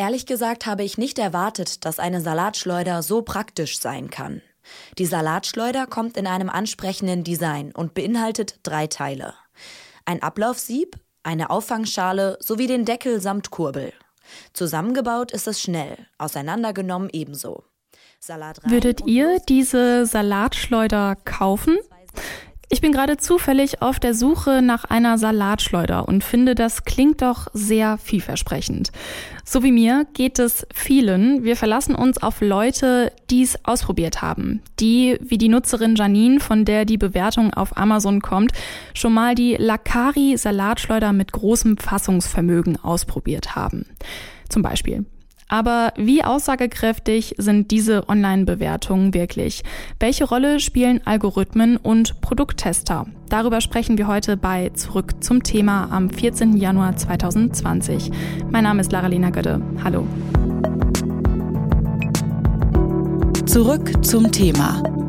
Ehrlich gesagt habe ich nicht erwartet, dass eine Salatschleuder so praktisch sein kann. Die Salatschleuder kommt in einem ansprechenden Design und beinhaltet drei Teile. Ein Ablaufsieb, eine Auffangschale sowie den Deckel samt Kurbel. Zusammengebaut ist es schnell, auseinandergenommen ebenso. Würdet ihr diese Salatschleuder kaufen? Ich bin gerade zufällig auf der Suche nach einer Salatschleuder und finde, das klingt doch sehr vielversprechend. So wie mir geht es vielen. Wir verlassen uns auf Leute, die es ausprobiert haben. Die, wie die Nutzerin Janine, von der die Bewertung auf Amazon kommt, schon mal die Lakari Salatschleuder mit großem Fassungsvermögen ausprobiert haben. Zum Beispiel aber wie aussagekräftig sind diese Online-Bewertungen wirklich? Welche Rolle spielen Algorithmen und Produkttester? Darüber sprechen wir heute bei Zurück zum Thema am 14. Januar 2020. Mein Name ist Lara-Lena Götte. Hallo. Zurück zum Thema.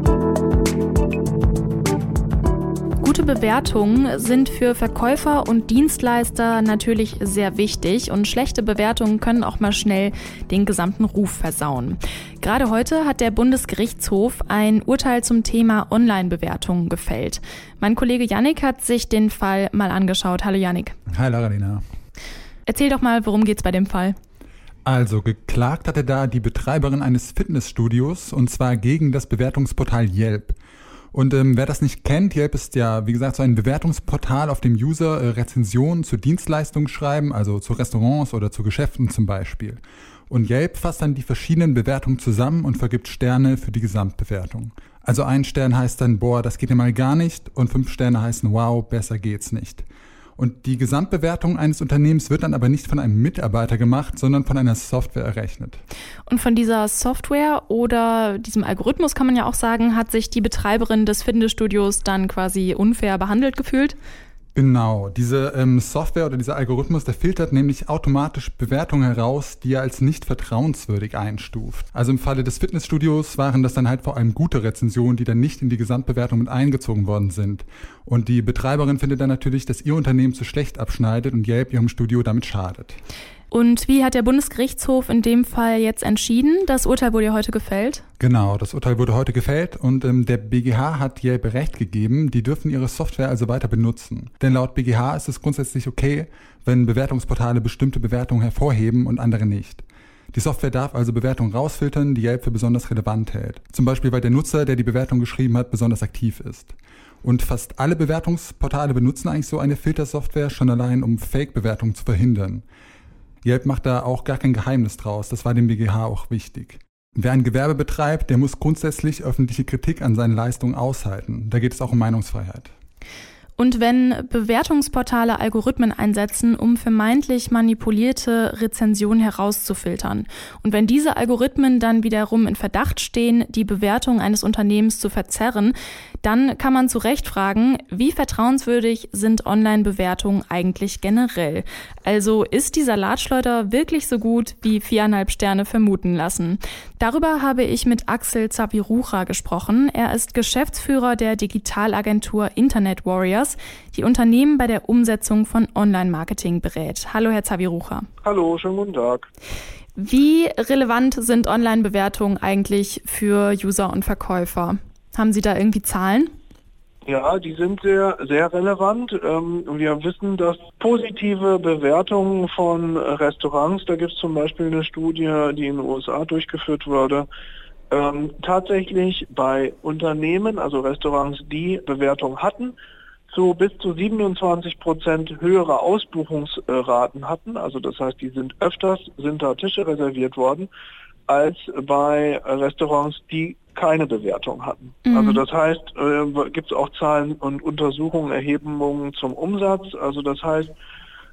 Bewertungen sind für Verkäufer und Dienstleister natürlich sehr wichtig und schlechte Bewertungen können auch mal schnell den gesamten Ruf versauen. Gerade heute hat der Bundesgerichtshof ein Urteil zum Thema Online-Bewertungen gefällt. Mein Kollege Yannick hat sich den Fall mal angeschaut. Hallo Yannick. Hi Laralina. Erzähl doch mal, worum geht's bei dem Fall? Also, geklagt hatte da die Betreiberin eines Fitnessstudios und zwar gegen das Bewertungsportal Yelp. Und ähm, wer das nicht kennt, Yelp ist ja, wie gesagt, so ein Bewertungsportal, auf dem User äh, Rezensionen zu Dienstleistungen schreiben, also zu Restaurants oder zu Geschäften zum Beispiel. Und Yelp fasst dann die verschiedenen Bewertungen zusammen und vergibt Sterne für die Gesamtbewertung. Also ein Stern heißt dann, boah, das geht ja mal gar nicht und fünf Sterne heißen, wow, besser geht's nicht. Und die Gesamtbewertung eines Unternehmens wird dann aber nicht von einem Mitarbeiter gemacht, sondern von einer Software errechnet. Und von dieser Software oder diesem Algorithmus kann man ja auch sagen, hat sich die Betreiberin des Fitnessstudios dann quasi unfair behandelt gefühlt? Genau, diese ähm, Software oder dieser Algorithmus, der filtert nämlich automatisch Bewertungen heraus, die er als nicht vertrauenswürdig einstuft. Also im Falle des Fitnessstudios waren das dann halt vor allem gute Rezensionen, die dann nicht in die Gesamtbewertung mit eingezogen worden sind. Und die Betreiberin findet dann natürlich, dass ihr Unternehmen zu schlecht abschneidet und Yelp ihrem Studio damit schadet. Und wie hat der Bundesgerichtshof in dem Fall jetzt entschieden? Das Urteil wurde ja heute gefällt. Genau, das Urteil wurde heute gefällt und ähm, der BGH hat Yelp Recht gegeben, die dürfen ihre Software also weiter benutzen. Denn laut BGH ist es grundsätzlich okay, wenn Bewertungsportale bestimmte Bewertungen hervorheben und andere nicht. Die Software darf also Bewertungen rausfiltern, die Yelp für besonders relevant hält. Zum Beispiel, weil der Nutzer, der die Bewertung geschrieben hat, besonders aktiv ist. Und fast alle Bewertungsportale benutzen eigentlich so eine Filtersoftware schon allein, um Fake-Bewertungen zu verhindern. Yelp macht da auch gar kein Geheimnis draus. Das war dem BGH auch wichtig. Wer ein Gewerbe betreibt, der muss grundsätzlich öffentliche Kritik an seinen Leistungen aushalten. Da geht es auch um Meinungsfreiheit. Und wenn Bewertungsportale Algorithmen einsetzen, um vermeintlich manipulierte Rezensionen herauszufiltern, und wenn diese Algorithmen dann wiederum in Verdacht stehen, die Bewertung eines Unternehmens zu verzerren, dann kann man zu Recht fragen, wie vertrauenswürdig sind Online-Bewertungen eigentlich generell? Also ist die Salatschleuder wirklich so gut, wie viereinhalb Sterne vermuten lassen? Darüber habe ich mit Axel Zapirucha gesprochen. Er ist Geschäftsführer der Digitalagentur Internet Warriors, die Unternehmen bei der Umsetzung von Online-Marketing berät. Hallo, Herr Zavirucha. Hallo, schönen guten Tag. Wie relevant sind Online-Bewertungen eigentlich für User und Verkäufer? Haben Sie da irgendwie Zahlen? Ja, die sind sehr, sehr relevant. Ähm, wir wissen, dass positive Bewertungen von Restaurants, da gibt es zum Beispiel eine Studie, die in den USA durchgeführt wurde, ähm, tatsächlich bei Unternehmen, also Restaurants, die Bewertung hatten, zu bis zu 27 Prozent höhere Ausbuchungsraten hatten. Also das heißt, die sind öfters, sind da Tische reserviert worden, als bei Restaurants, die keine Bewertung hatten. Mhm. Also das heißt, äh, gibt es auch Zahlen und Untersuchungen, Erhebungen zum Umsatz. Also das heißt,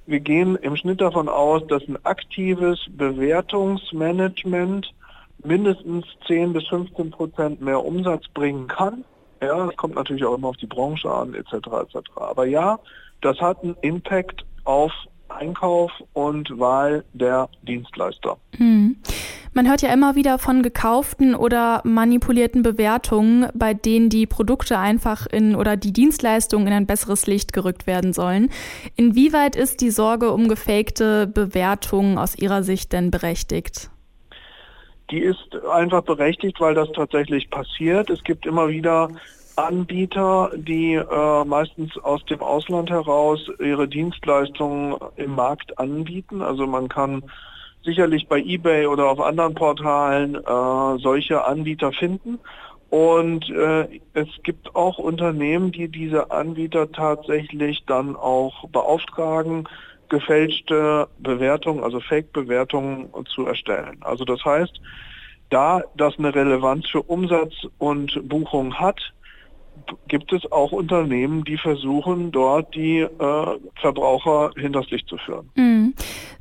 wir gehen im Schnitt davon aus, dass ein aktives Bewertungsmanagement mindestens 10 bis 15 Prozent mehr Umsatz bringen kann. Ja, das kommt natürlich auch immer auf die Branche an, etc. etc. Aber ja, das hat einen Impact auf Einkauf und Wahl der Dienstleister. Mhm. Man hört ja immer wieder von gekauften oder manipulierten Bewertungen, bei denen die Produkte einfach in oder die Dienstleistungen in ein besseres Licht gerückt werden sollen. Inwieweit ist die Sorge um gefakte Bewertungen aus Ihrer Sicht denn berechtigt? Die ist einfach berechtigt, weil das tatsächlich passiert. Es gibt immer wieder Anbieter, die äh, meistens aus dem Ausland heraus ihre Dienstleistungen im Markt anbieten. Also man kann sicherlich bei eBay oder auf anderen Portalen äh, solche Anbieter finden. Und äh, es gibt auch Unternehmen, die diese Anbieter tatsächlich dann auch beauftragen, gefälschte Bewertungen, also Fake-Bewertungen zu erstellen. Also das heißt, da das eine Relevanz für Umsatz und Buchung hat, gibt es auch Unternehmen, die versuchen, dort die äh, Verbraucher hinters Licht zu führen. Mhm.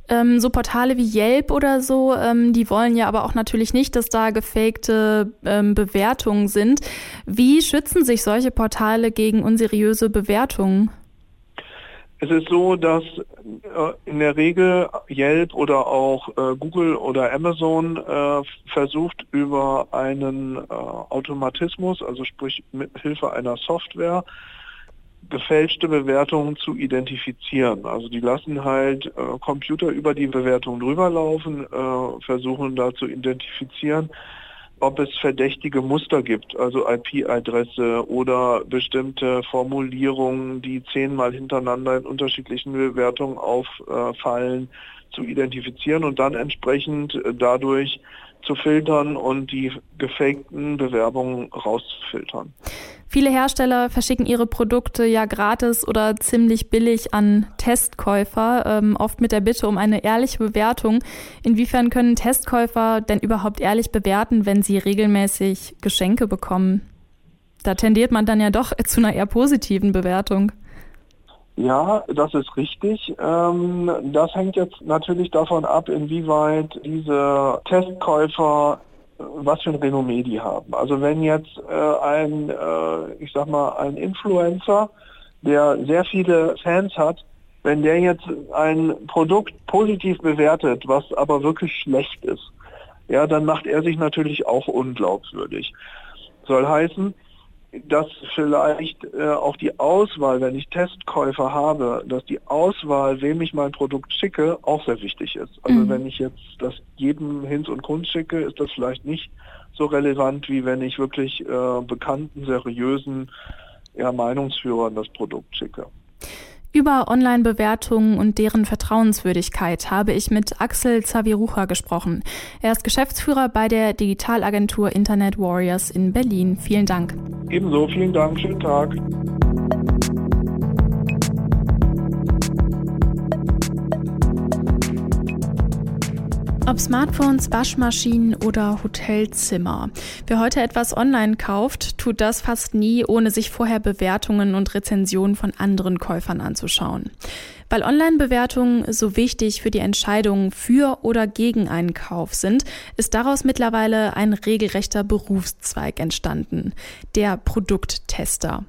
Ähm, so Portale wie Yelp oder so, ähm, die wollen ja aber auch natürlich nicht, dass da gefakte ähm, Bewertungen sind. Wie schützen sich solche Portale gegen unseriöse Bewertungen? Es ist so, dass äh, in der Regel Yelp oder auch äh, Google oder Amazon äh, versucht über einen Automatismus, also sprich mit Hilfe einer Software, gefälschte Bewertungen zu identifizieren. Also die lassen halt Computer über die Bewertung drüber laufen, äh, versuchen da zu identifizieren, ob es verdächtige Muster gibt, also IP-Adresse oder bestimmte Formulierungen, die zehnmal hintereinander in unterschiedlichen Bewertungen auffallen, zu identifizieren und dann entsprechend dadurch zu filtern und die gefakten Bewerbungen rauszufiltern. Viele Hersteller verschicken ihre Produkte ja gratis oder ziemlich billig an Testkäufer, ähm, oft mit der Bitte um eine ehrliche Bewertung. Inwiefern können Testkäufer denn überhaupt ehrlich bewerten, wenn sie regelmäßig Geschenke bekommen? Da tendiert man dann ja doch zu einer eher positiven Bewertung. Ja, das ist richtig. Ähm, das hängt jetzt natürlich davon ab, inwieweit diese Testkäufer äh, was für ein Renommee die haben. Also wenn jetzt äh, ein, äh, ich sag mal, ein Influencer, der sehr viele Fans hat, wenn der jetzt ein Produkt positiv bewertet, was aber wirklich schlecht ist, ja, dann macht er sich natürlich auch unglaubwürdig. Soll heißen, dass vielleicht äh, auch die Auswahl, wenn ich Testkäufer habe, dass die Auswahl, wem ich mein Produkt schicke, auch sehr wichtig ist. Also mhm. wenn ich jetzt das jedem Hinz und Kunst schicke, ist das vielleicht nicht so relevant, wie wenn ich wirklich äh, bekannten, seriösen ja, Meinungsführern das Produkt schicke. Über Online-Bewertungen und deren Vertrauenswürdigkeit habe ich mit Axel Zavirucha gesprochen. Er ist Geschäftsführer bei der Digitalagentur Internet Warriors in Berlin. Vielen Dank. Ebenso, vielen Dank, schönen Tag. Ob Smartphones, Waschmaschinen oder Hotelzimmer. Wer heute etwas online kauft, tut das fast nie, ohne sich vorher Bewertungen und Rezensionen von anderen Käufern anzuschauen. Weil Online-Bewertungen so wichtig für die Entscheidung für oder gegen einen Kauf sind, ist daraus mittlerweile ein regelrechter Berufszweig entstanden. Der Produkttester.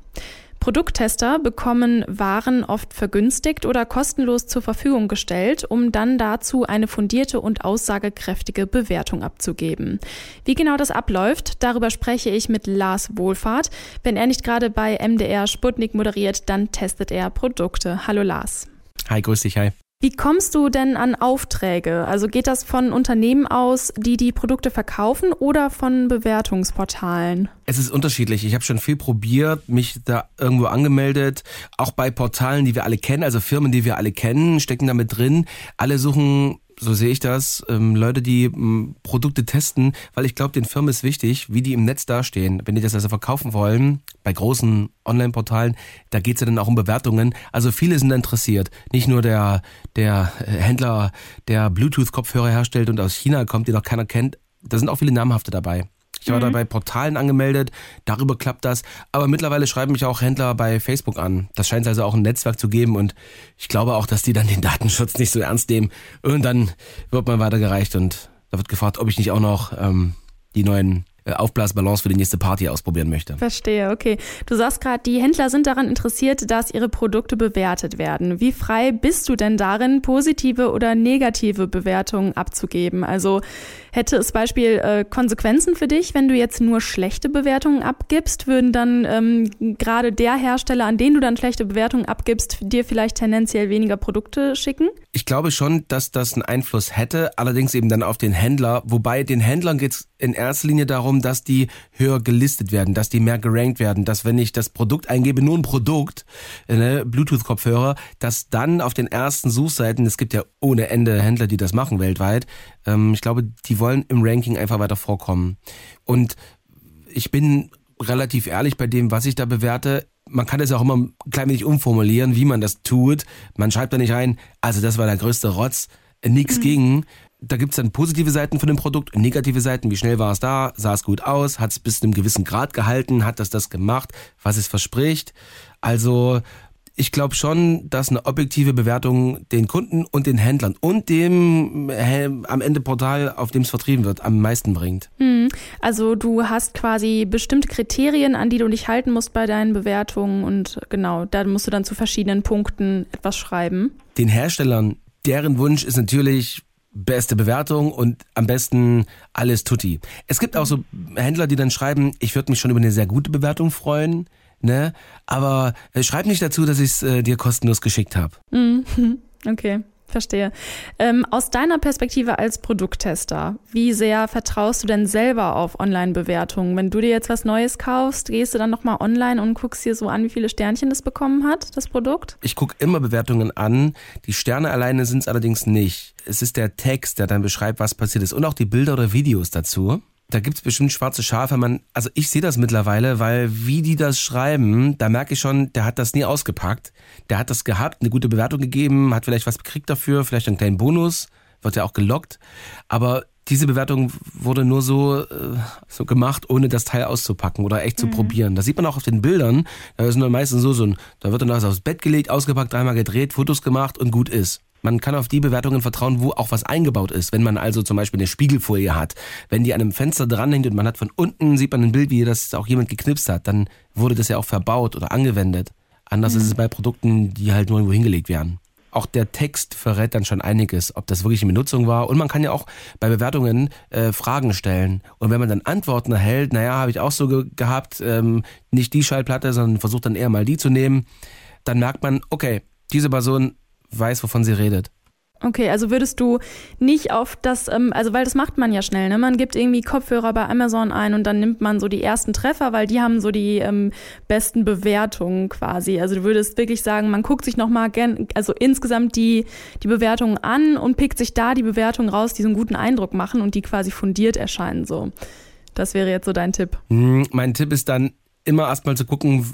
Produkttester bekommen Waren oft vergünstigt oder kostenlos zur Verfügung gestellt, um dann dazu eine fundierte und aussagekräftige Bewertung abzugeben. Wie genau das abläuft, darüber spreche ich mit Lars Wohlfahrt. Wenn er nicht gerade bei MDR Sputnik moderiert, dann testet er Produkte. Hallo Lars. Hi, grüß dich, hi. Wie kommst du denn an Aufträge? Also geht das von Unternehmen aus, die die Produkte verkaufen oder von Bewertungsportalen? Es ist unterschiedlich. Ich habe schon viel probiert, mich da irgendwo angemeldet, auch bei Portalen, die wir alle kennen, also Firmen, die wir alle kennen, stecken damit drin. Alle suchen so sehe ich das, ähm, Leute, die ähm, Produkte testen, weil ich glaube, den Firmen ist wichtig, wie die im Netz dastehen. Wenn die das also verkaufen wollen, bei großen Online-Portalen, da geht es ja dann auch um Bewertungen. Also viele sind interessiert. Nicht nur der, der äh, Händler, der Bluetooth-Kopfhörer herstellt und aus China kommt, den noch keiner kennt. Da sind auch viele namhafte dabei. Ich war mhm. da bei Portalen angemeldet, darüber klappt das. Aber mittlerweile schreiben mich auch Händler bei Facebook an. Das scheint also auch ein Netzwerk zu geben und ich glaube auch, dass die dann den Datenschutz nicht so ernst nehmen. Und dann wird man weitergereicht und da wird gefragt, ob ich nicht auch noch ähm, die neuen Aufblasbalance für die nächste Party ausprobieren möchte. Verstehe, okay. Du sagst gerade, die Händler sind daran interessiert, dass ihre Produkte bewertet werden. Wie frei bist du denn darin, positive oder negative Bewertungen abzugeben? Also hätte es Beispiel äh, Konsequenzen für dich, wenn du jetzt nur schlechte Bewertungen abgibst? Würden dann ähm, gerade der Hersteller, an den du dann schlechte Bewertungen abgibst, dir vielleicht tendenziell weniger Produkte schicken? Ich glaube schon, dass das einen Einfluss hätte, allerdings eben dann auf den Händler. Wobei den Händlern geht es in erster Linie darum, dass die höher gelistet werden, dass die mehr gerankt werden, dass wenn ich das Produkt eingebe, nur ein Produkt, ne, Bluetooth-Kopfhörer, dass dann auf den ersten Suchseiten, es gibt ja ohne Ende Händler, die das machen weltweit, ähm, ich glaube, die wollen im Ranking einfach weiter vorkommen. Und ich bin relativ ehrlich bei dem, was ich da bewerte man kann es auch immer ein klein wenig umformulieren, wie man das tut. Man schreibt da nicht rein, also das war der größte Rotz, nix mhm. ging. Da gibt's dann positive Seiten von dem Produkt und negative Seiten. Wie schnell war es da? Sah es gut aus? Hat es bis zu einem gewissen Grad gehalten? Hat das das gemacht, was es verspricht? Also ich glaube schon, dass eine objektive Bewertung den Kunden und den Händlern und dem äh, am Ende Portal, auf dem es vertrieben wird, am meisten bringt. Hm. Also du hast quasi bestimmte Kriterien, an die du dich halten musst bei deinen Bewertungen und genau, da musst du dann zu verschiedenen Punkten etwas schreiben. Den Herstellern, deren Wunsch ist natürlich beste Bewertung und am besten alles tutti. Es gibt auch so Händler, die dann schreiben, ich würde mich schon über eine sehr gute Bewertung freuen ne? Aber äh, schreib nicht dazu, dass ich es äh, dir kostenlos geschickt habe. Mhm. Okay. Verstehe. Ähm, aus deiner Perspektive als Produkttester, wie sehr vertraust du denn selber auf Online-Bewertungen? Wenn du dir jetzt was Neues kaufst, gehst du dann nochmal online und guckst dir so an, wie viele Sternchen das bekommen hat, das Produkt? Ich gucke immer Bewertungen an. Die Sterne alleine sind es allerdings nicht. Es ist der Text, der dann beschreibt, was passiert ist und auch die Bilder oder Videos dazu da gibt's bestimmt schwarze Schafe. Man, also ich sehe das mittlerweile, weil wie die das schreiben, da merke ich schon, der hat das nie ausgepackt. Der hat das gehabt, eine gute Bewertung gegeben, hat vielleicht was gekriegt dafür, vielleicht einen kleinen Bonus, wird ja auch gelockt. Aber diese Bewertung wurde nur so, äh, so gemacht, ohne das Teil auszupacken oder echt zu mhm. probieren. Das sieht man auch auf den Bildern. Da ist dann meistens so, so ein, da wird dann was aufs Bett gelegt, ausgepackt, dreimal gedreht, Fotos gemacht und gut ist. Man kann auf die Bewertungen vertrauen, wo auch was eingebaut ist. Wenn man also zum Beispiel eine Spiegelfolie hat, wenn die an einem Fenster dranhängt und man hat von unten, sieht man ein Bild, wie das auch jemand geknipst hat, dann wurde das ja auch verbaut oder angewendet. Anders mhm. ist es bei Produkten, die halt nur irgendwo hingelegt werden. Auch der Text verrät dann schon einiges, ob das wirklich in Benutzung war. Und man kann ja auch bei Bewertungen äh, Fragen stellen. Und wenn man dann Antworten erhält, naja, habe ich auch so ge gehabt, ähm, nicht die Schallplatte, sondern versucht dann eher mal die zu nehmen, dann merkt man, okay, diese Person weiß, wovon sie redet. Okay, also würdest du nicht auf das, ähm, also weil das macht man ja schnell, ne? Man gibt irgendwie Kopfhörer bei Amazon ein und dann nimmt man so die ersten Treffer, weil die haben so die ähm, besten Bewertungen quasi. Also du würdest wirklich sagen, man guckt sich nochmal gern, also insgesamt die, die Bewertungen an und pickt sich da die Bewertungen raus, die so einen guten Eindruck machen und die quasi fundiert erscheinen so. Das wäre jetzt so dein Tipp. Hm, mein Tipp ist dann, immer erstmal zu gucken,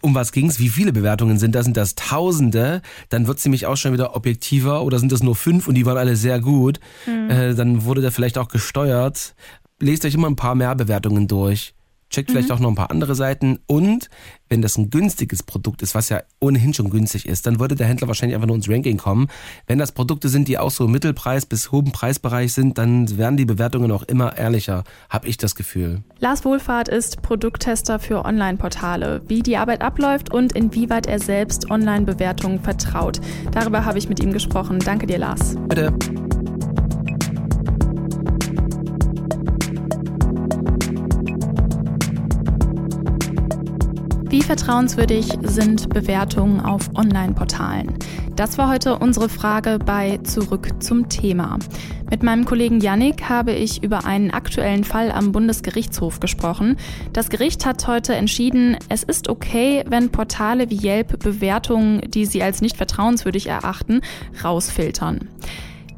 um was ging's, wie viele Bewertungen sind das, sind das Tausende, dann wird sie mich auch schon wieder objektiver. Oder sind das nur fünf und die waren alle sehr gut, mhm. äh, dann wurde der vielleicht auch gesteuert. Lest euch immer ein paar mehr Bewertungen durch checkt vielleicht mhm. auch noch ein paar andere Seiten und wenn das ein günstiges Produkt ist, was ja ohnehin schon günstig ist, dann würde der Händler wahrscheinlich einfach nur ins Ranking kommen. Wenn das Produkte sind, die auch so im Mittelpreis bis hohen Preisbereich sind, dann werden die Bewertungen auch immer ehrlicher, habe ich das Gefühl. Lars Wohlfahrt ist Produkttester für Online-Portale. Wie die Arbeit abläuft und inwieweit er selbst Online-Bewertungen vertraut. Darüber habe ich mit ihm gesprochen. Danke dir, Lars. Bitte. Wie vertrauenswürdig sind Bewertungen auf Online-Portalen? Das war heute unsere Frage bei Zurück zum Thema. Mit meinem Kollegen Yannick habe ich über einen aktuellen Fall am Bundesgerichtshof gesprochen. Das Gericht hat heute entschieden, es ist okay, wenn Portale wie Yelp Bewertungen, die sie als nicht vertrauenswürdig erachten, rausfiltern.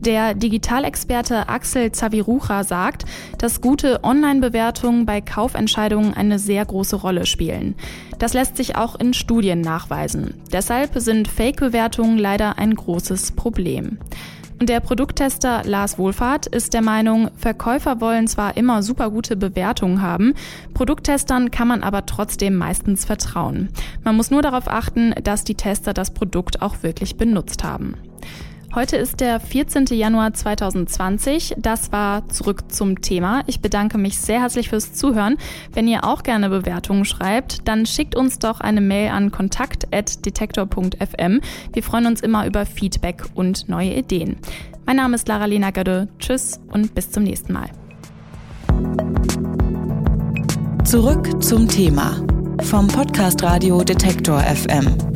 Der Digitalexperte Axel Zavirucha sagt, dass gute Online-Bewertungen bei Kaufentscheidungen eine sehr große Rolle spielen. Das lässt sich auch in Studien nachweisen. Deshalb sind Fake-Bewertungen leider ein großes Problem. Und der Produkttester Lars Wohlfahrt ist der Meinung, Verkäufer wollen zwar immer super gute Bewertungen haben, Produkttestern kann man aber trotzdem meistens vertrauen. Man muss nur darauf achten, dass die Tester das Produkt auch wirklich benutzt haben. Heute ist der 14. Januar 2020. Das war zurück zum Thema. Ich bedanke mich sehr herzlich fürs Zuhören. Wenn ihr auch gerne Bewertungen schreibt, dann schickt uns doch eine Mail an kontakt.detektor.fm. Wir freuen uns immer über Feedback und neue Ideen. Mein Name ist Lara-Lena Gödde. Tschüss und bis zum nächsten Mal. Zurück zum Thema vom Podcast Radio Detektor FM.